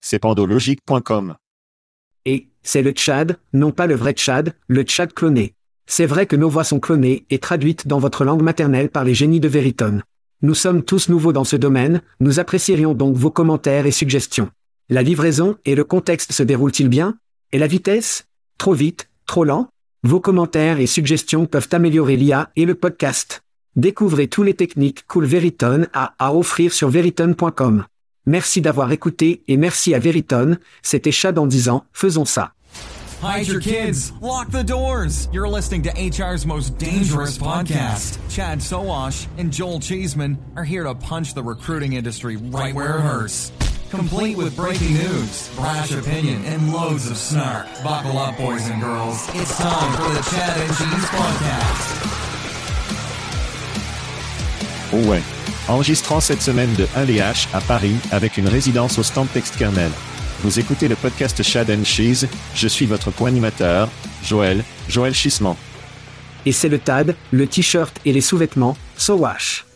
C'est pandologique.com. Et, c'est le Tchad, non pas le vrai Tchad, le Tchad cloné. C'est vrai que nos voix sont clonées et traduites dans votre langue maternelle par les génies de Veritone. Nous sommes tous nouveaux dans ce domaine, nous apprécierions donc vos commentaires et suggestions. La livraison et le contexte se déroulent-ils bien? Et la vitesse? Trop vite? Trop lent? Vos commentaires et suggestions peuvent améliorer l'IA et le podcast. Découvrez tous les techniques Cool Veritone a à offrir sur veritone.com. Merci d'avoir écouté et merci à Veritone, c'était Chad en disant, faisons ça. Hide your kids. Lock the doors. You're listening to HR's most dangerous podcast. Chad Soash and Joel Cheeseman are here to punch the recruiting industry right where it hurts. Complete with breaking news, brash opinion, and loads of snark. Buckle up, boys and girls. It's time for the Chad and Cheese podcast. Oh ouais. Enregistrant cette semaine de 1LH à Paris avec une résidence au stand Textkernel. Vous écoutez le podcast Chad and Cheese, je suis votre co-animateur, Joël, Joël Chissement. Et c'est le TAD, le t-shirt et les sous-vêtements, Sowash.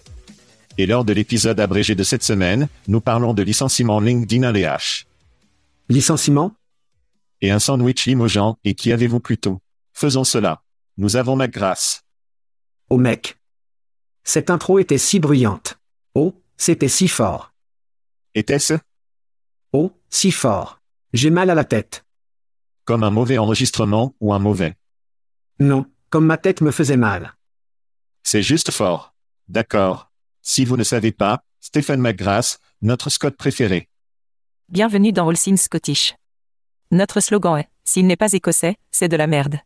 Et lors de l'épisode abrégé de cette semaine, nous parlons de licenciement LinkedIn à l'EH. Licenciement? Et un sandwich limogeant, et qui avez-vous plutôt? Faisons cela. Nous avons McGrath. Oh mec. Cette intro était si bruyante. Oh, c'était si fort. Était-ce? Oh, si fort. J'ai mal à la tête. comme un mauvais enregistrement ou un mauvais? Non, comme ma tête me faisait mal. C'est juste fort. D'accord. Si vous ne savez pas, Stephen McGrath, notre Scott préféré. Bienvenue dans All Things Scottish. Notre slogan est S'il n'est pas écossais, c'est de la merde.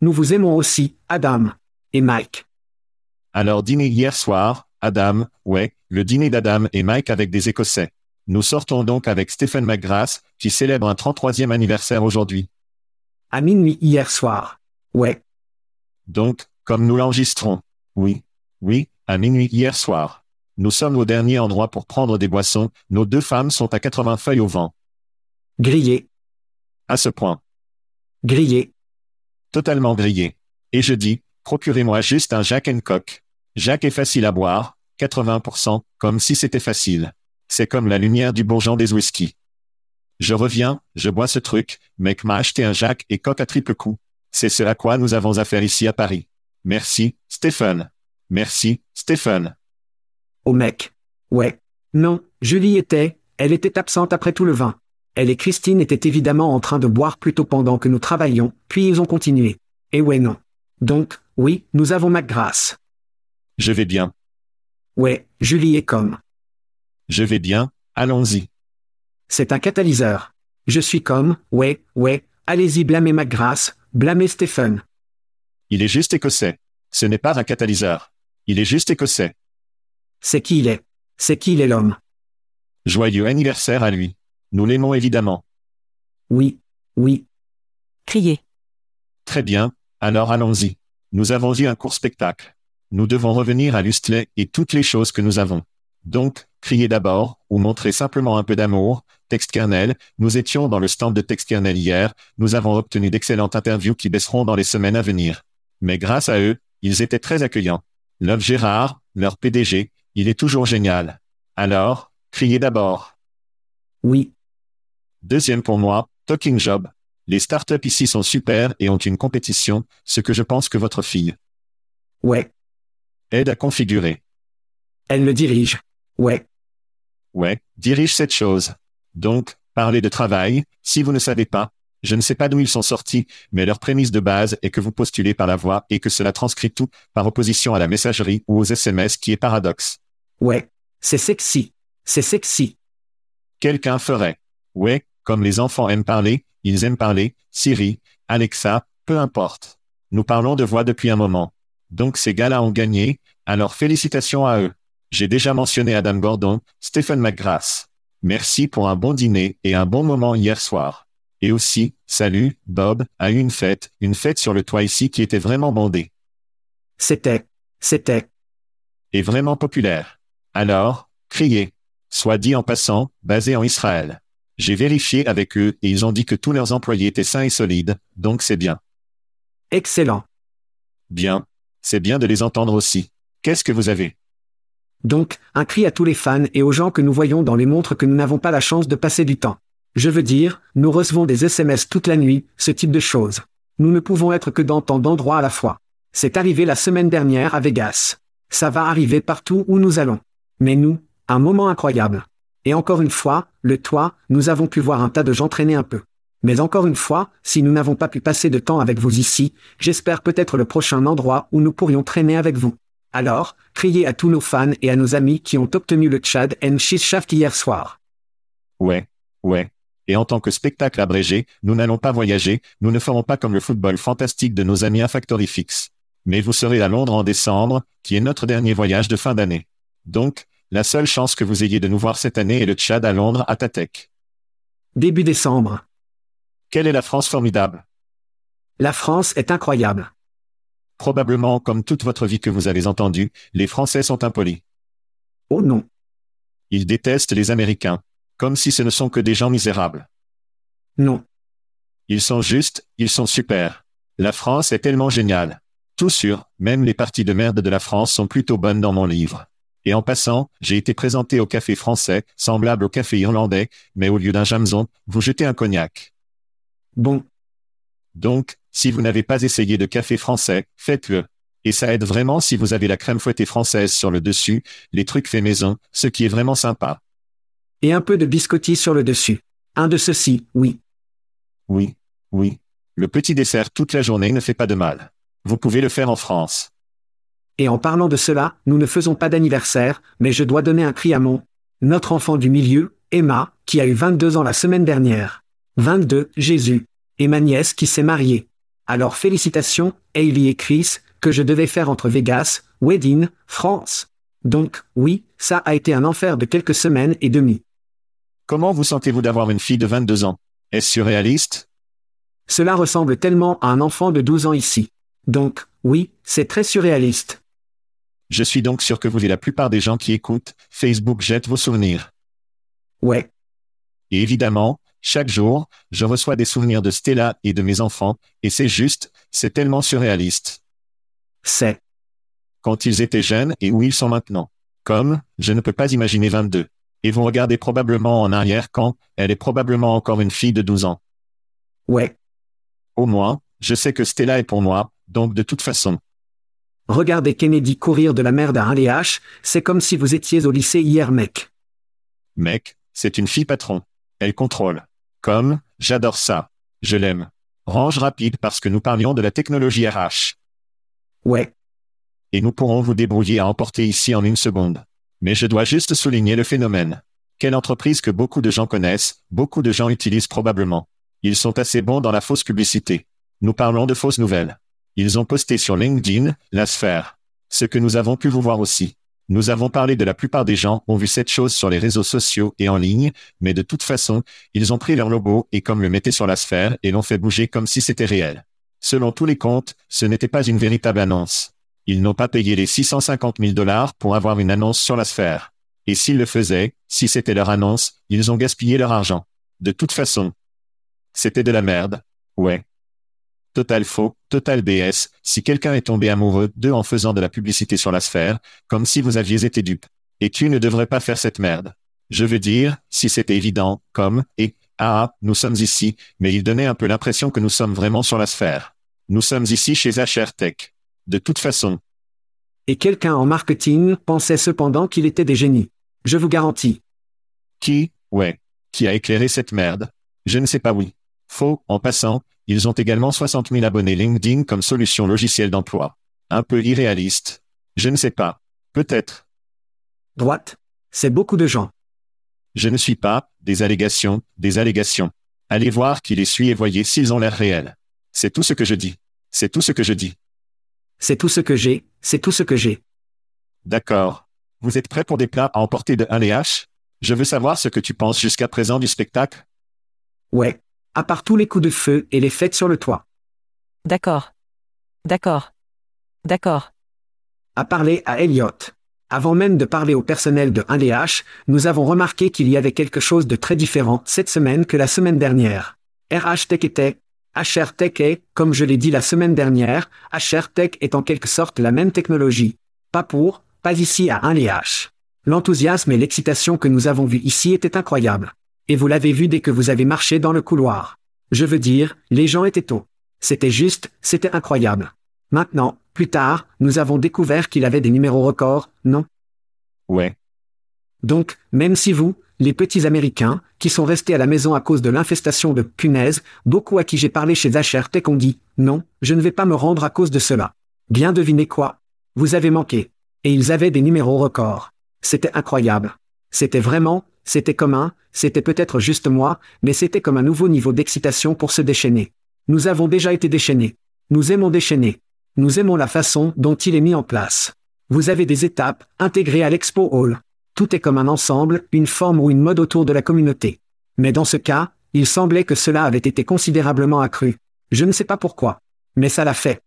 Nous vous aimons aussi, Adam. Et Mike. Alors dîner hier soir, Adam, ouais, le dîner d'Adam et Mike avec des Écossais. Nous sortons donc avec Stephen McGrath, qui célèbre un 33e anniversaire aujourd'hui. À minuit hier soir. Ouais. Donc, comme nous l'enregistrons. Oui. Oui, à minuit hier soir. Nous sommes au dernier endroit pour prendre des boissons, nos deux femmes sont à 80 feuilles au vent. Grillé. À ce point. Grillé. Totalement grillé. Et je dis, procurez-moi juste un Jack and Coke. Jack est facile à boire, 80%, comme si c'était facile. C'est comme la lumière du bourgeon des whisky. Je reviens, je bois ce truc, mec m'a acheté un Jack et Coke à triple coup. C'est ce à quoi nous avons affaire ici à Paris. Merci, Stephen. Merci, Stephen. Oh mec. Ouais. Non, Julie était, elle était absente après tout le vin. Elle et Christine étaient évidemment en train de boire plutôt pendant que nous travaillions, puis ils ont continué. Et ouais non. Donc, oui, nous avons McGrath. Je vais bien. Ouais, Julie est comme. Je vais bien, allons-y. C'est un catalyseur. Je suis comme, ouais, ouais, allez-y blâmez McGrath, blâmez Stephen. Il est juste écossais. Ce n'est pas un catalyseur. Il est juste écossais. C'est qui il est. C'est qui il est l'homme. Joyeux anniversaire à lui. Nous l'aimons évidemment. Oui, oui, Criez. Très bien, alors allons-y. Nous avons eu un court spectacle. Nous devons revenir à Lustley et toutes les choses que nous avons. Donc, criez d'abord, ou montrez simplement un peu d'amour. Textkernel, nous étions dans le stand de Textkernel hier, nous avons obtenu d'excellentes interviews qui baisseront dans les semaines à venir. Mais grâce à eux, ils étaient très accueillants. Love Gérard, leur PDG, il est toujours génial. Alors, criez d'abord. oui, Deuxième pour moi, Talking Job. Les startups ici sont super et ont une compétition, ce que je pense que votre fille ouais, aide à configurer. elle le dirige. Ouais, Ouais, dirige cette chose. Donc, parlez de travail, si vous ne savez pas, Je ne sais pas d'où ils sont sortis, mais leur prémisse de base est que vous postulez par la voix et que cela transcrit tout, par opposition à la messagerie ou aux SMS qui est paradoxe. Ouais. C'est sexy. C'est sexy. Quelqu'un ferait. Ouais, comme les enfants aiment parler, ils aiment parler, Siri, Alexa, peu importe. Nous parlons de voix depuis un moment. Donc ces gars-là ont gagné, alors félicitations à eux. J'ai déjà mentionné Adam Gordon, Stephen McGrath. Merci pour un bon dîner et un bon moment hier soir. Et aussi, salut, Bob, a eu une fête, une fête sur le toit ici qui était vraiment bondée. C'était. C'était. Et vraiment populaire. Alors, criez. Soit dit en passant, basé en Israël. J'ai vérifié avec eux et ils ont dit que tous leurs employés étaient sains et solides, donc c'est bien. Excellent. Bien. C'est bien de les entendre aussi. Qu'est-ce que vous avez? Donc, un cri à tous les fans et aux gens que nous voyons dans les montres que nous n'avons pas la chance de passer du temps. Je veux dire, nous recevons des SMS toute la nuit, ce type de choses. Nous ne pouvons être que dans tant d'endroits à la fois. C'est arrivé la semaine dernière à Vegas. Ça va arriver partout où nous allons. Mais nous, un moment incroyable. Et encore une fois, le toit, nous avons pu voir un tas de gens traîner un peu. Mais encore une fois, si nous n'avons pas pu passer de temps avec vous ici, j'espère peut-être le prochain endroit où nous pourrions traîner avec vous. Alors, criez à tous nos fans et à nos amis qui ont obtenu le Chad and Shaft hier soir. Ouais, ouais. Et en tant que spectacle abrégé, nous n'allons pas voyager, nous ne ferons pas comme le football fantastique de nos amis à Factory Fix. Mais vous serez à Londres en décembre, qui est notre dernier voyage de fin d'année. Donc, la seule chance que vous ayez de nous voir cette année est le Tchad à Londres à Tatek. Début décembre. Quelle est la France formidable? La France est incroyable. Probablement, comme toute votre vie que vous avez entendu, les Français sont impolis. Oh non. Ils détestent les Américains. Comme si ce ne sont que des gens misérables. Non. Ils sont justes, ils sont super. La France est tellement géniale. Tout sûr, même les parties de merde de la France sont plutôt bonnes dans mon livre. Et en passant, j'ai été présenté au café français, semblable au café irlandais, mais au lieu d'un jameson, vous jetez un cognac. Bon. Donc, si vous n'avez pas essayé de café français, faites-le. Et ça aide vraiment si vous avez la crème fouettée française sur le dessus, les trucs faits maison, ce qui est vraiment sympa. Et un peu de biscotti sur le dessus. Un de ceux-ci, oui. Oui, oui. Le petit dessert toute la journée ne fait pas de mal. Vous pouvez le faire en France. Et en parlant de cela, nous ne faisons pas d'anniversaire, mais je dois donner un cri à mon notre enfant du milieu, Emma, qui a eu 22 ans la semaine dernière. 22, Jésus. Et ma nièce qui s'est mariée. Alors félicitations, Hailey et Chris, que je devais faire entre Vegas, Wedding, France. Donc, oui, ça a été un enfer de quelques semaines et demie. Comment vous sentez-vous d'avoir une fille de 22 ans? Est-ce surréaliste? Cela ressemble tellement à un enfant de 12 ans ici. Donc, oui, c'est très surréaliste. Je suis donc sûr que vous et la plupart des gens qui écoutent, Facebook jette vos souvenirs. Ouais. Et évidemment, chaque jour, je reçois des souvenirs de Stella et de mes enfants, et c'est juste, c'est tellement surréaliste. C'est. Quand ils étaient jeunes et où ils sont maintenant. Comme, je ne peux pas imaginer 22. Et vous regardez probablement en arrière quand, elle est probablement encore une fille de 12 ans. Ouais. Au moins, je sais que Stella est pour moi, donc de toute façon. Regardez Kennedy courir de la merde à un LH, c'est comme si vous étiez au lycée hier mec. Mec, c'est une fille patron. Elle contrôle. Comme, j'adore ça. Je l'aime. Range rapide parce que nous parlions de la technologie RH. Ouais. Et nous pourrons vous débrouiller à emporter ici en une seconde. Mais je dois juste souligner le phénomène. Quelle entreprise que beaucoup de gens connaissent, beaucoup de gens utilisent probablement. Ils sont assez bons dans la fausse publicité. Nous parlons de fausses nouvelles. Ils ont posté sur LinkedIn, la sphère. Ce que nous avons pu vous voir aussi. Nous avons parlé de la plupart des gens ont vu cette chose sur les réseaux sociaux et en ligne, mais de toute façon, ils ont pris leur logo et comme le mettaient sur la sphère et l'ont fait bouger comme si c'était réel. Selon tous les comptes, ce n'était pas une véritable annonce. Ils n'ont pas payé les 650 000 dollars pour avoir une annonce sur la sphère. Et s'ils le faisaient, si c'était leur annonce, ils ont gaspillé leur argent. De toute façon. C'était de la merde. Ouais. Total faux, total BS, si quelqu'un est tombé amoureux d'eux en faisant de la publicité sur la sphère, comme si vous aviez été dupe. Et tu ne devrais pas faire cette merde. Je veux dire, si c'était évident, comme, et, ah, nous sommes ici, mais il donnait un peu l'impression que nous sommes vraiment sur la sphère. Nous sommes ici chez HR Tech. De toute façon. Et quelqu'un en marketing pensait cependant qu'il était des génies. Je vous garantis. Qui, ouais, qui a éclairé cette merde? Je ne sais pas oui. Faux, en passant, ils ont également 60 000 abonnés LinkedIn comme solution logicielle d'emploi. Un peu irréaliste. Je ne sais pas. Peut-être. Droite. C'est beaucoup de gens. Je ne suis pas, des allégations, des allégations. Allez voir qui les suit et voyez s'ils ont l'air réels. C'est tout ce que je dis. C'est tout ce que je dis. C'est tout ce que j'ai, c'est tout ce que j'ai. D'accord. Vous êtes prêt pour des plats à emporter de 1 H? Je veux savoir ce que tu penses jusqu'à présent du spectacle? Ouais. À part tous les coups de feu et les fêtes sur le toit. D'accord. D'accord. D'accord. À parler à Elliot. Avant même de parler au personnel de 1DH, nous avons remarqué qu'il y avait quelque chose de très différent cette semaine que la semaine dernière. RH Tech était, HR Tech est, comme je l'ai dit la semaine dernière, HR Tech est en quelque sorte la même technologie. Pas pour, pas ici à 1DH. L'enthousiasme et l'excitation que nous avons vus ici étaient incroyables. Et vous l'avez vu dès que vous avez marché dans le couloir. Je veux dire, les gens étaient tôt. C'était juste, c'était incroyable. Maintenant, plus tard, nous avons découvert qu'il avait des numéros records, non? Ouais. Donc, même si vous, les petits Américains, qui sont restés à la maison à cause de l'infestation de punaises, beaucoup à qui j'ai parlé chez HR Tech ont dit, non, je ne vais pas me rendre à cause de cela. Bien devinez quoi? Vous avez manqué. Et ils avaient des numéros records. C'était incroyable. C'était vraiment, c'était comme un, c'était peut-être juste moi, mais c'était comme un nouveau niveau d'excitation pour se déchaîner. Nous avons déjà été déchaînés. Nous aimons déchaîner. Nous aimons la façon dont il est mis en place. Vous avez des étapes, intégrées à l'Expo Hall. Tout est comme un ensemble, une forme ou une mode autour de la communauté. Mais dans ce cas, il semblait que cela avait été considérablement accru. Je ne sais pas pourquoi. Mais ça l'a fait.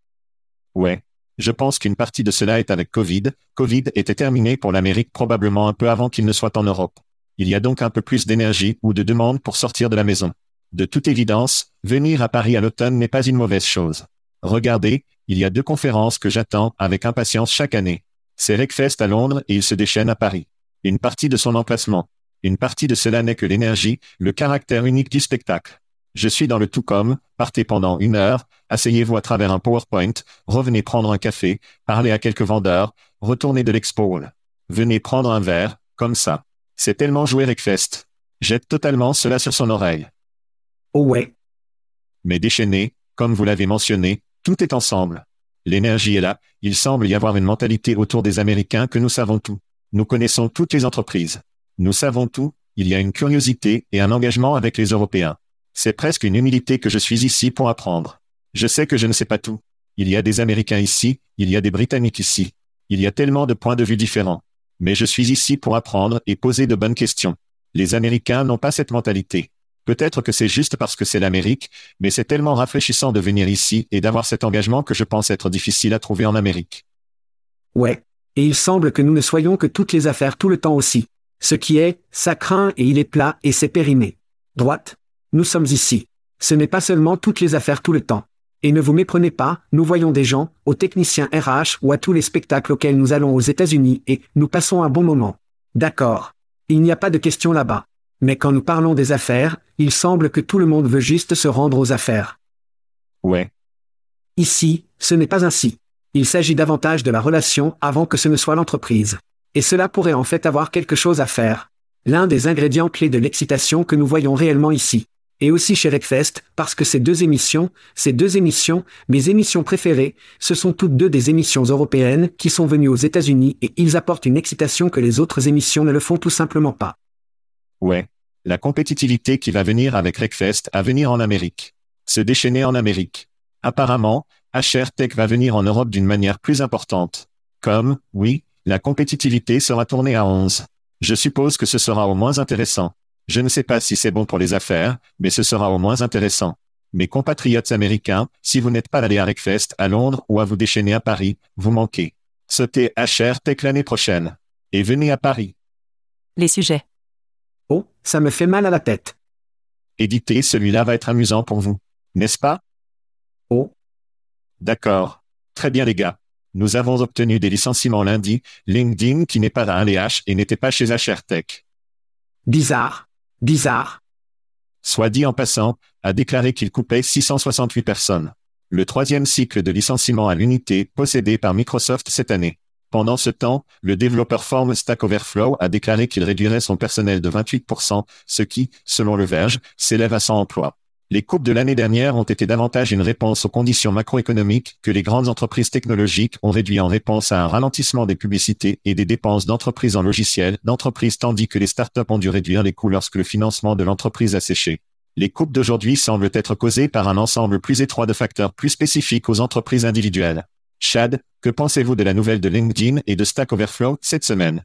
Ouais. Je pense qu'une partie de cela est avec Covid. Covid était terminé pour l'Amérique probablement un peu avant qu'il ne soit en Europe. Il y a donc un peu plus d'énergie ou de demande pour sortir de la maison. De toute évidence, venir à Paris à l'automne n'est pas une mauvaise chose. Regardez, il y a deux conférences que j'attends avec impatience chaque année. C'est Recfest à Londres et il se déchaîne à Paris. Une partie de son emplacement. Une partie de cela n'est que l'énergie, le caractère unique du spectacle. Je suis dans le tout comme, partez pendant une heure, asseyez-vous à travers un PowerPoint, revenez prendre un café, parlez à quelques vendeurs, retournez de l'expo. Venez prendre un verre, comme ça. C'est tellement joué Recfest. Jette totalement cela sur son oreille. Oh ouais. Mais déchaîné, comme vous l'avez mentionné, tout est ensemble. L'énergie est là, il semble y avoir une mentalité autour des Américains que nous savons tout. Nous connaissons toutes les entreprises. Nous savons tout, il y a une curiosité et un engagement avec les Européens. C'est presque une humilité que je suis ici pour apprendre. Je sais que je ne sais pas tout. Il y a des Américains ici, il y a des Britanniques ici. Il y a tellement de points de vue différents. Mais je suis ici pour apprendre et poser de bonnes questions. Les Américains n'ont pas cette mentalité. Peut-être que c'est juste parce que c'est l'Amérique, mais c'est tellement rafraîchissant de venir ici et d'avoir cet engagement que je pense être difficile à trouver en Amérique. Ouais. Et il semble que nous ne soyons que toutes les affaires tout le temps aussi. Ce qui est, ça craint et il est plat et c'est périmé. Droite. Nous sommes ici. Ce n'est pas seulement toutes les affaires tout le temps. Et ne vous méprenez pas, nous voyons des gens, aux techniciens RH ou à tous les spectacles auxquels nous allons aux États-Unis et nous passons un bon moment. D'accord. Il n'y a pas de question là-bas. Mais quand nous parlons des affaires, il semble que tout le monde veut juste se rendre aux affaires. Ouais. Ici, ce n'est pas ainsi. Il s'agit davantage de la relation avant que ce ne soit l'entreprise. Et cela pourrait en fait avoir quelque chose à faire. L'un des ingrédients clés de l'excitation que nous voyons réellement ici. Et aussi chez Recfest, parce que ces deux émissions, ces deux émissions, mes émissions préférées, ce sont toutes deux des émissions européennes qui sont venues aux États-Unis et ils apportent une excitation que les autres émissions ne le font tout simplement pas. Ouais. La compétitivité qui va venir avec Recfest à venir en Amérique. Se déchaîner en Amérique. Apparemment, HR Tech va venir en Europe d'une manière plus importante. Comme, oui, la compétitivité sera tournée à 11. Je suppose que ce sera au moins intéressant. Je ne sais pas si c'est bon pour les affaires, mais ce sera au moins intéressant. Mes compatriotes américains, si vous n'êtes pas allé à Recfest à Londres ou à vous déchaîner à Paris, vous manquez. Sautez HR Tech l'année prochaine. Et venez à Paris. Les sujets. Oh, ça me fait mal à la tête. Éditer celui-là va être amusant pour vous. N'est-ce pas? Oh, D'accord. Très bien les gars. Nous avons obtenu des licenciements lundi, LinkedIn qui n'est pas à 1LH et n'était pas chez HR Tech. bizarre. Bizarre. Soit dit en passant, a déclaré qu'il coupait 668 personnes. Le troisième cycle de licenciement à l'unité possédé par Microsoft cette année. Pendant ce temps, le développeur forme Stack Overflow a déclaré qu'il réduirait son personnel de 28%, ce qui, selon le Verge, s'élève à 100 emplois. Les coupes de l'année dernière ont été davantage une réponse aux conditions macroéconomiques que les grandes entreprises technologiques ont réduit en réponse à un ralentissement des publicités et des dépenses d'entreprises en logiciel d'entreprise tandis que les startups ont dû réduire les coûts lorsque le financement de l'entreprise a séché. Les coupes d'aujourd'hui semblent être causées par un ensemble plus étroit de facteurs plus spécifiques aux entreprises individuelles. Chad, que pensez-vous de la nouvelle de LinkedIn et de Stack Overflow cette semaine?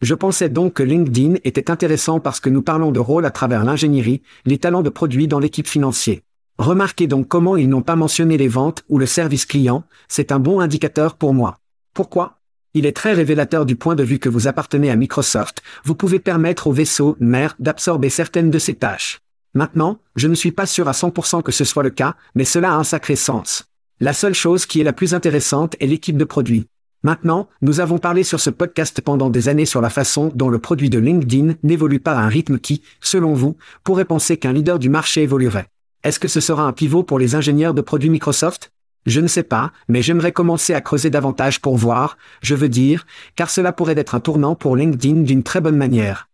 Je pensais donc que LinkedIn était intéressant parce que nous parlons de rôle à travers l'ingénierie, les talents de produits dans l'équipe financière. Remarquez donc comment ils n'ont pas mentionné les ventes ou le service client, c'est un bon indicateur pour moi. Pourquoi? Il est très révélateur du point de vue que vous appartenez à Microsoft, vous pouvez permettre au vaisseau mère d'absorber certaines de ses tâches. Maintenant, je ne suis pas sûr à 100% que ce soit le cas, mais cela a un sacré sens. La seule chose qui est la plus intéressante est l'équipe de produits. Maintenant, nous avons parlé sur ce podcast pendant des années sur la façon dont le produit de LinkedIn n'évolue pas à un rythme qui, selon vous, pourrait penser qu'un leader du marché évoluerait. Est-ce que ce sera un pivot pour les ingénieurs de produits Microsoft? Je ne sais pas, mais j'aimerais commencer à creuser davantage pour voir, je veux dire, car cela pourrait être un tournant pour LinkedIn d'une très bonne manière.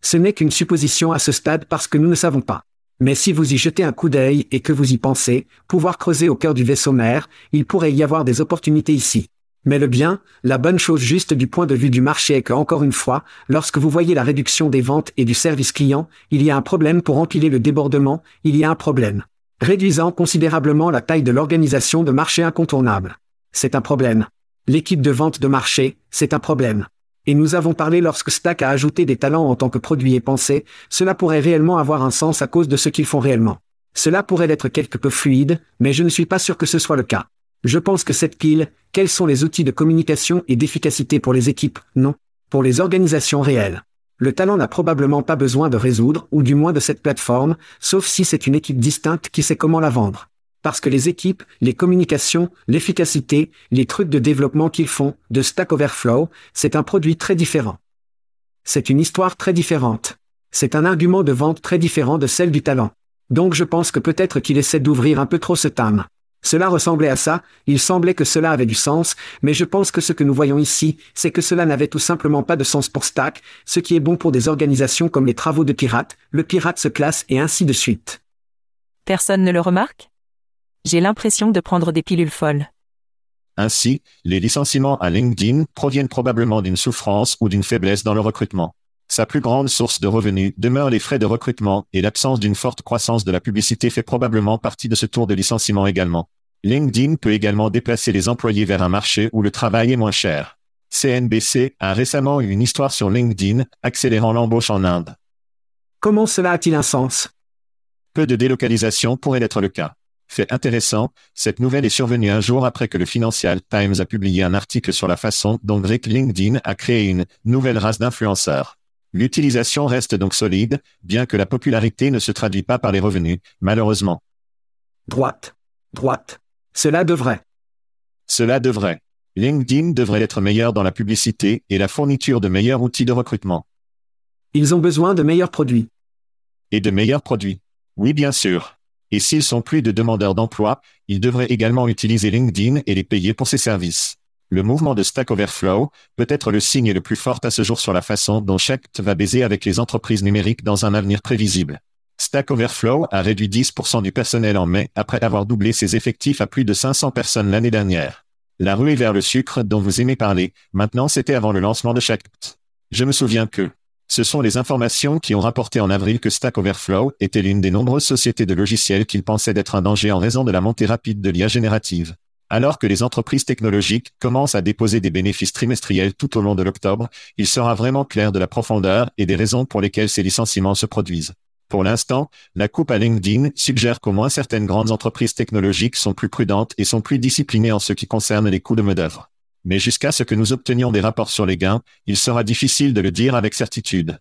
Ce n'est qu'une supposition à ce stade parce que nous ne savons pas. Mais si vous y jetez un coup d'œil et que vous y pensez, pouvoir creuser au cœur du vaisseau mère, il pourrait y avoir des opportunités ici. Mais le bien, la bonne chose juste du point de vue du marché est que, encore une fois, lorsque vous voyez la réduction des ventes et du service client, il y a un problème pour empiler le débordement, il y a un problème. Réduisant considérablement la taille de l'organisation de marché incontournable. C'est un problème. L'équipe de vente de marché, c'est un problème. Et nous avons parlé lorsque Stack a ajouté des talents en tant que produit et pensée, cela pourrait réellement avoir un sens à cause de ce qu'ils font réellement. Cela pourrait être quelque peu fluide, mais je ne suis pas sûr que ce soit le cas. Je pense que cette pile, quels sont les outils de communication et d'efficacité pour les équipes? Non. Pour les organisations réelles. Le talent n'a probablement pas besoin de résoudre, ou du moins de cette plateforme, sauf si c'est une équipe distincte qui sait comment la vendre. Parce que les équipes, les communications, l'efficacité, les trucs de développement qu'ils font, de Stack Overflow, c'est un produit très différent. C'est une histoire très différente. C'est un argument de vente très différent de celle du talent. Donc je pense que peut-être qu'il essaie d'ouvrir un peu trop ce thème. Cela ressemblait à ça, il semblait que cela avait du sens, mais je pense que ce que nous voyons ici, c'est que cela n'avait tout simplement pas de sens pour Stack, ce qui est bon pour des organisations comme les travaux de pirates, le pirate se classe et ainsi de suite. Personne ne le remarque? J'ai l'impression de prendre des pilules folles. Ainsi, les licenciements à LinkedIn proviennent probablement d'une souffrance ou d'une faiblesse dans le recrutement. Sa plus grande source de revenus demeure les frais de recrutement et l'absence d'une forte croissance de la publicité fait probablement partie de ce tour de licenciement également. LinkedIn peut également déplacer les employés vers un marché où le travail est moins cher. CNBC a récemment eu une histoire sur LinkedIn, accélérant l'embauche en Inde. Comment cela a-t-il un sens? Peu de délocalisation pourrait être le cas. Fait intéressant, cette nouvelle est survenue un jour après que le Financial Times a publié un article sur la façon dont Drake LinkedIn a créé une nouvelle race d'influenceurs. L'utilisation reste donc solide, bien que la popularité ne se traduit pas par les revenus, malheureusement. Droite. Droite. Cela devrait. Cela devrait. LinkedIn devrait être meilleur dans la publicité et la fourniture de meilleurs outils de recrutement. Ils ont besoin de meilleurs produits. Et de meilleurs produits. Oui, bien sûr. Et s'ils sont plus de demandeurs d'emploi, ils devraient également utiliser LinkedIn et les payer pour ces services. Le mouvement de Stack Overflow peut être le signe le plus fort à ce jour sur la façon dont Shecht va baiser avec les entreprises numériques dans un avenir prévisible. Stack Overflow a réduit 10% du personnel en mai après avoir doublé ses effectifs à plus de 500 personnes l'année dernière. La ruée vers le sucre dont vous aimez parler, maintenant c'était avant le lancement de Shecht. Je me souviens que ce sont les informations qui ont rapporté en avril que Stack Overflow était l'une des nombreuses sociétés de logiciels qu'ils pensaient d'être un danger en raison de la montée rapide de l'IA générative. Alors que les entreprises technologiques commencent à déposer des bénéfices trimestriels tout au long de l'octobre, il sera vraiment clair de la profondeur et des raisons pour lesquelles ces licenciements se produisent. Pour l'instant, la coupe à LinkedIn suggère qu'au moins certaines grandes entreprises technologiques sont plus prudentes et sont plus disciplinées en ce qui concerne les coûts de main-d'œuvre. Mais jusqu'à ce que nous obtenions des rapports sur les gains, il sera difficile de le dire avec certitude.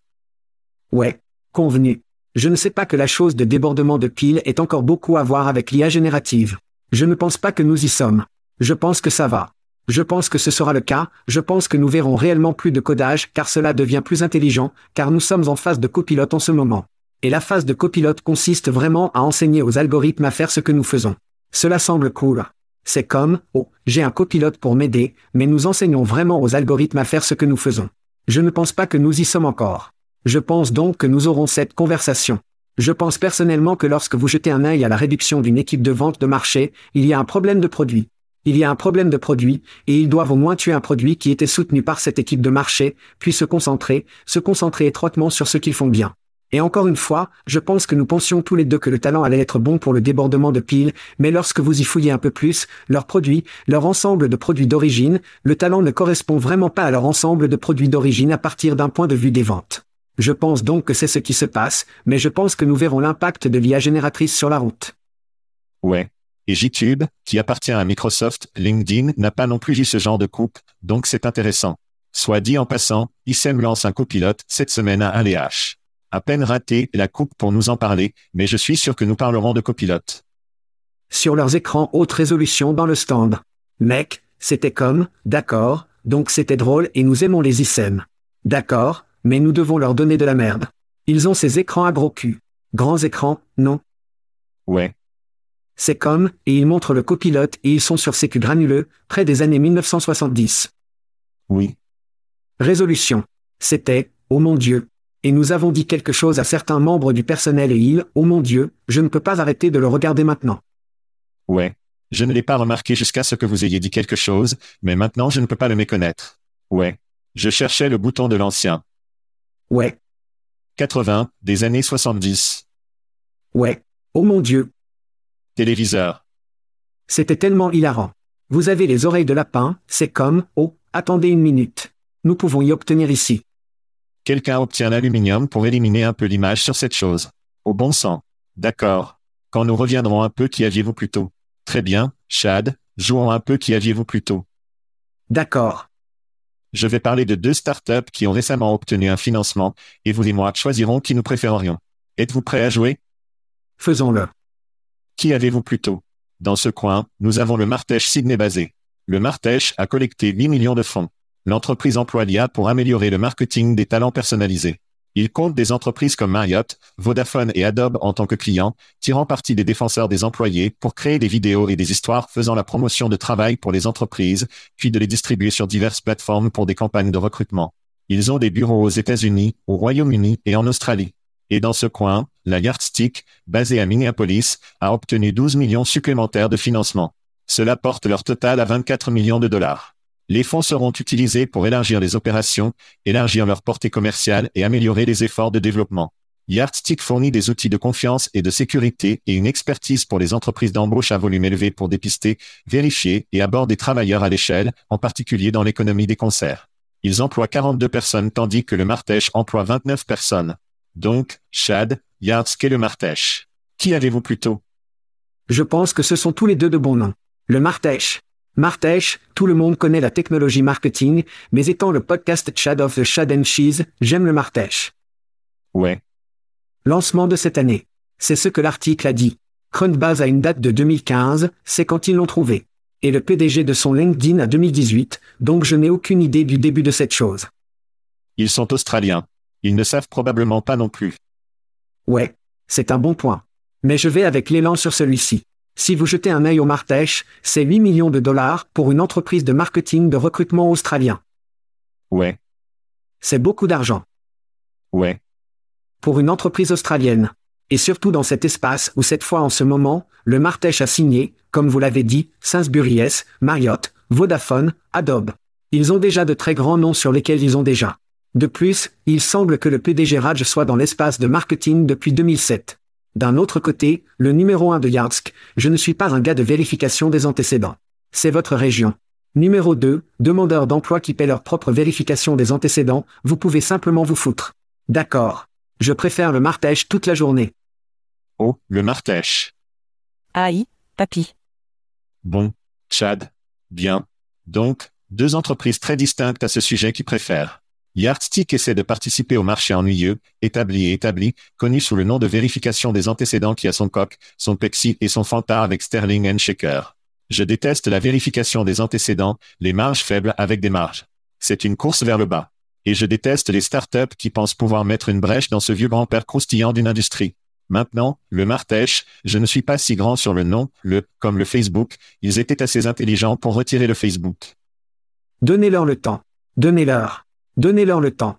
Ouais, convenu. Je ne sais pas que la chose de débordement de piles ait encore beaucoup à voir avec l'IA générative. Je ne pense pas que nous y sommes. Je pense que ça va. Je pense que ce sera le cas, je pense que nous verrons réellement plus de codage car cela devient plus intelligent, car nous sommes en phase de copilote en ce moment. Et la phase de copilote consiste vraiment à enseigner aux algorithmes à faire ce que nous faisons. Cela semble cool. C'est comme, oh, j'ai un copilote pour m'aider, mais nous enseignons vraiment aux algorithmes à faire ce que nous faisons. Je ne pense pas que nous y sommes encore. Je pense donc que nous aurons cette conversation. Je pense personnellement que lorsque vous jetez un œil à la réduction d'une équipe de vente de marché, il y a un problème de produit. Il y a un problème de produit, et ils doivent au moins tuer un produit qui était soutenu par cette équipe de marché, puis se concentrer, se concentrer étroitement sur ce qu'ils font bien. Et encore une fois, je pense que nous pensions tous les deux que le talent allait être bon pour le débordement de piles, mais lorsque vous y fouillez un peu plus, leurs produits, leur ensemble de produits d'origine, le talent ne correspond vraiment pas à leur ensemble de produits d'origine à partir d'un point de vue des ventes. Je pense donc que c'est ce qui se passe, mais je pense que nous verrons l'impact de l'IA génératrice sur la route. Ouais. Et YouTube, qui appartient à Microsoft, LinkedIn n'a pas non plus eu ce genre de coupe, donc c'est intéressant. Soit dit en passant, ISM lance un copilote cette semaine à Aléache. À peine raté la coupe pour nous en parler, mais je suis sûr que nous parlerons de copilote. Sur leurs écrans haute résolution dans le stand. Mec, c'était comme, d'accord, donc c'était drôle et nous aimons les ISM. D'accord, mais nous devons leur donner de la merde. Ils ont ces écrans à gros cul. Grands écrans, non? Ouais. C'est comme, et ils montrent le copilote et ils sont sur ces culs granuleux, près des années 1970. Oui. Résolution. C'était, oh mon Dieu. Et nous avons dit quelque chose à certains membres du personnel et ils, oh mon Dieu, je ne peux pas arrêter de le regarder maintenant. Ouais. Je ne l'ai pas remarqué jusqu'à ce que vous ayez dit quelque chose, mais maintenant je ne peux pas le méconnaître. Ouais. Je cherchais le bouton de l'ancien. Ouais. 80, des années 70. Ouais. Oh mon Dieu. Téléviseur. C'était tellement hilarant. Vous avez les oreilles de lapin, c'est comme, oh, attendez une minute. Nous pouvons y obtenir ici. Quelqu'un obtient l'aluminium pour éliminer un peu l'image sur cette chose. Au bon sang. D'accord. Quand nous reviendrons un peu qui aviez-vous plus tôt? Très bien, Chad, jouons un peu qui aviez-vous plus tôt? D'accord. Je vais parler de deux startups qui ont récemment obtenu un financement, et vous et moi choisirons qui nous préférerions. Êtes-vous prêts à jouer? Faisons-le. Qui avez-vous plutôt Dans ce coin, nous avons le Martèche Sydney basé. Le Martèche a collecté 8 millions de fonds. L'entreprise emploie l'IA pour améliorer le marketing des talents personnalisés. Il compte des entreprises comme Marriott, Vodafone et Adobe en tant que clients, tirant parti des défenseurs des employés pour créer des vidéos et des histoires faisant la promotion de travail pour les entreprises, puis de les distribuer sur diverses plateformes pour des campagnes de recrutement. Ils ont des bureaux aux États-Unis, au Royaume-Uni et en Australie. Et dans ce coin, la Yardstick, basée à Minneapolis, a obtenu 12 millions supplémentaires de financement. Cela porte leur total à 24 millions de dollars. Les fonds seront utilisés pour élargir les opérations, élargir leur portée commerciale et améliorer les efforts de développement. Yardstick fournit des outils de confiance et de sécurité et une expertise pour les entreprises d'embauche à volume élevé pour dépister, vérifier et aborder des travailleurs à l'échelle, en particulier dans l'économie des concerts. Ils emploient 42 personnes tandis que le Martèche emploie 29 personnes. Donc, Chad, Yardstick et le Martèche. Qui avez-vous plutôt? Je pense que ce sont tous les deux de bons noms. Le Martèche. Martèche, tout le monde connaît la technologie marketing, mais étant le podcast Chad of the Chad and Cheese, j'aime le Martèche. Ouais. Lancement de cette année. C'est ce que l'article a dit. Crunchbase a une date de 2015, c'est quand ils l'ont trouvé. Et le PDG de son LinkedIn a 2018, donc je n'ai aucune idée du début de cette chose. Ils sont australiens. Ils ne savent probablement pas non plus. Ouais. C'est un bon point. Mais je vais avec l'élan sur celui-ci. Si vous jetez un œil au Martèche, c'est 8 millions de dollars pour une entreprise de marketing de recrutement australien. Ouais. C'est beaucoup d'argent. Ouais. Pour une entreprise australienne. Et surtout dans cet espace où cette fois en ce moment, le Martèche a signé, comme vous l'avez dit, Sainsbury's, Marriott, Vodafone, Adobe. Ils ont déjà de très grands noms sur lesquels ils ont déjà. De plus, il semble que le PDG Raj soit dans l'espace de marketing depuis 2007. D'un autre côté, le numéro 1 de Yardsk, je ne suis pas un gars de vérification des antécédents. C'est votre région. Numéro 2, demandeurs d'emploi qui paient leur propre vérification des antécédents, vous pouvez simplement vous foutre. D'accord. Je préfère le martèche toute la journée. Oh, le martèche. Aïe, papy. Bon. Chad. Bien. Donc, deux entreprises très distinctes à ce sujet qui préfèrent. Yardstick essaie de participer au marché ennuyeux, établi et établi, connu sous le nom de vérification des antécédents qui a son coq, son Pexi et son Fanta avec Sterling Shaker. Je déteste la vérification des antécédents, les marges faibles avec des marges. C'est une course vers le bas. Et je déteste les startups qui pensent pouvoir mettre une brèche dans ce vieux grand-père croustillant d'une industrie. Maintenant, le Martèche, je ne suis pas si grand sur le nom, le, comme le Facebook, ils étaient assez intelligents pour retirer le Facebook. Donnez-leur le temps. Donnez-leur. Donnez-leur le temps.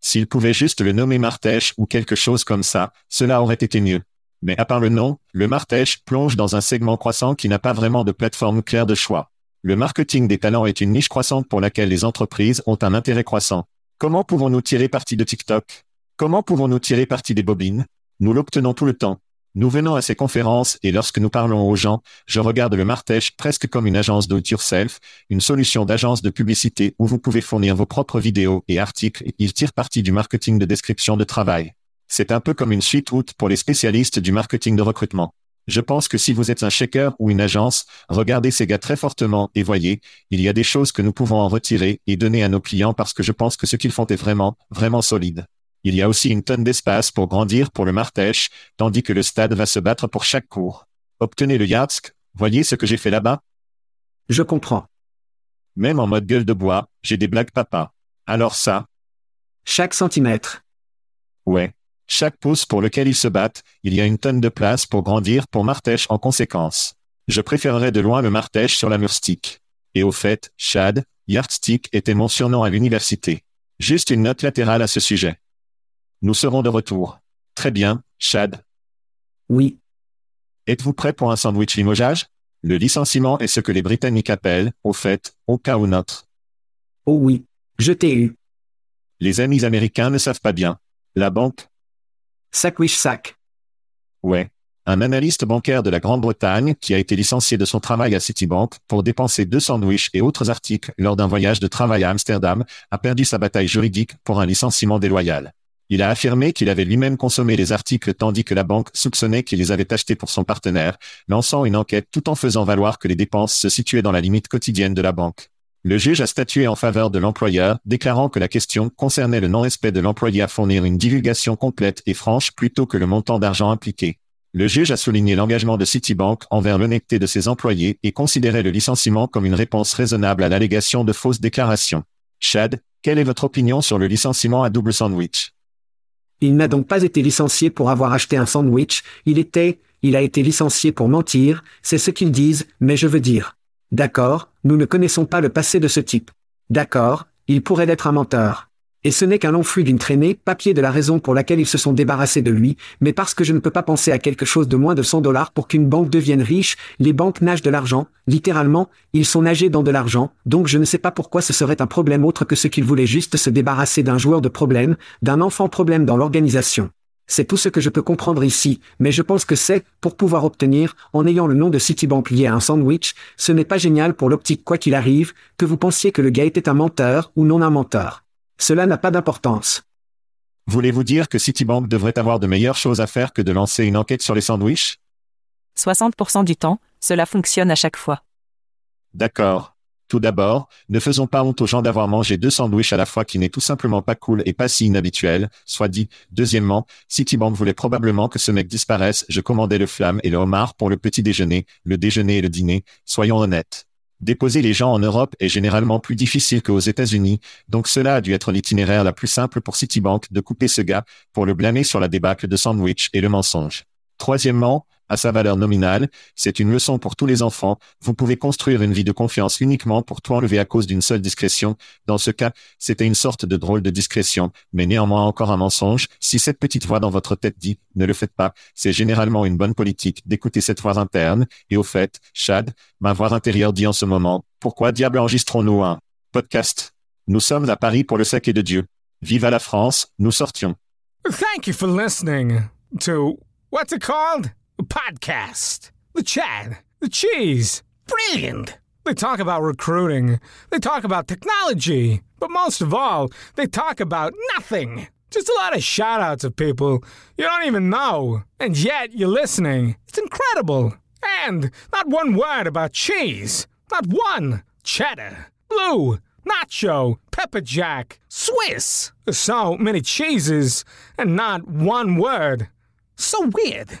S'il pouvait juste le nommer Martèche ou quelque chose comme ça, cela aurait été mieux. Mais à part le nom, le Martèche plonge dans un segment croissant qui n'a pas vraiment de plateforme claire de choix. Le marketing des talents est une niche croissante pour laquelle les entreprises ont un intérêt croissant. Comment pouvons-nous tirer parti de TikTok? Comment pouvons-nous tirer parti des bobines? Nous l'obtenons tout le temps. Nous venons à ces conférences et lorsque nous parlons aux gens, je regarde le Martèche presque comme une agence do yourself, une solution d'agence de publicité où vous pouvez fournir vos propres vidéos et articles et ils tirent parti du marketing de description de travail. C'est un peu comme une suite route pour les spécialistes du marketing de recrutement. Je pense que si vous êtes un shaker ou une agence, regardez ces gars très fortement et voyez, il y a des choses que nous pouvons en retirer et donner à nos clients parce que je pense que ce qu'ils font est vraiment, vraiment solide. Il y a aussi une tonne d'espace pour grandir pour le Martèche, tandis que le stade va se battre pour chaque cours. Obtenez le Yatsk, voyez ce que j'ai fait là-bas? Je comprends. Même en mode gueule de bois, j'ai des blagues papa. Alors ça, Chaque centimètre. ouais. Chaque pouce pour lequel ils se battent, il y a une tonne de place pour grandir pour Martèche en conséquence. Je préférerais de loin le Martèche sur la Murstic. Et au fait, Chad, Yardstick était mon surnom à l'université. Juste une note latérale à ce sujet. Nous serons de retour. Très bien, Chad. Oui. Êtes-vous prêt pour un sandwich limogeage? Le licenciement est ce que les Britanniques appellent, au fait, au cas où notre. Oh oui. Je t'ai eu. Les amis américains ne savent pas bien. La banque? Sac sac. Ouais. Un analyste bancaire de la Grande-Bretagne qui a été licencié de son travail à Citibank pour dépenser deux sandwichs et autres articles lors d'un voyage de travail à Amsterdam a perdu sa bataille juridique pour un licenciement déloyal. Il a affirmé qu'il avait lui-même consommé les articles tandis que la banque soupçonnait qu'il les avait achetés pour son partenaire, lançant une enquête tout en faisant valoir que les dépenses se situaient dans la limite quotidienne de la banque. Le juge a statué en faveur de l'employeur, déclarant que la question concernait le non-respect de l'employé à fournir une divulgation complète et franche plutôt que le montant d'argent impliqué. Le juge a souligné l'engagement de Citibank envers l'honnêteté de ses employés et considérait le licenciement comme une réponse raisonnable à l'allégation de fausses déclarations. Chad, quelle est votre opinion sur le licenciement à double sandwich? Il n'a donc pas été licencié pour avoir acheté un sandwich, il était, il a été licencié pour mentir, c'est ce qu'ils disent, mais je veux dire. D'accord, nous ne connaissons pas le passé de ce type. D'accord, il pourrait être un menteur. Et ce n'est qu'un long flux d'une traînée, papier de la raison pour laquelle ils se sont débarrassés de lui, mais parce que je ne peux pas penser à quelque chose de moins de 100 dollars pour qu'une banque devienne riche, les banques nagent de l'argent, littéralement, ils sont nagés dans de l'argent, donc je ne sais pas pourquoi ce serait un problème autre que ce qu'ils voulaient juste se débarrasser d'un joueur de problème, d'un enfant problème dans l'organisation. C'est tout ce que je peux comprendre ici, mais je pense que c'est, pour pouvoir obtenir, en ayant le nom de Citibank lié à un sandwich, ce n'est pas génial pour l'optique quoi qu'il arrive, que vous pensiez que le gars était un menteur ou non un menteur. Cela n'a pas d'importance. Voulez-vous dire que Citibank devrait avoir de meilleures choses à faire que de lancer une enquête sur les sandwichs? 60% du temps, cela fonctionne à chaque fois. D'accord. Tout d'abord, ne faisons pas honte aux gens d'avoir mangé deux sandwichs à la fois qui n'est tout simplement pas cool et pas si inhabituel, soit dit. Deuxièmement, Citibank voulait probablement que ce mec disparaisse, je commandais le flamme et le homard pour le petit déjeuner, le déjeuner et le dîner, soyons honnêtes. Déposer les gens en Europe est généralement plus difficile qu'aux États-Unis, donc cela a dû être l'itinéraire la plus simple pour Citibank de couper ce gars, pour le blâmer sur la débâcle de sandwich et le mensonge. Troisièmement, à sa valeur nominale, c'est une leçon pour tous les enfants, vous pouvez construire une vie de confiance uniquement pour tout enlever à cause d'une seule discrétion. Dans ce cas, c'était une sorte de drôle de discrétion, mais néanmoins encore un mensonge. Si cette petite voix dans votre tête dit « ne le faites pas », c'est généralement une bonne politique d'écouter cette voix interne. Et au fait, Chad, ma voix intérieure dit en ce moment « Pourquoi diable enregistrons-nous un podcast? Nous sommes à Paris pour le sac et de Dieu. Vive à la France, nous sortions. Thank you for listening to what's it called? Podcast. The Chad. The Cheese. Brilliant. They talk about recruiting. They talk about technology. But most of all, they talk about nothing. Just a lot of shout outs of people you don't even know. And yet you're listening. It's incredible. And not one word about cheese. Not one. Cheddar. Blue. Nacho. Pepper Jack. Swiss. So many cheeses and not one word. So weird.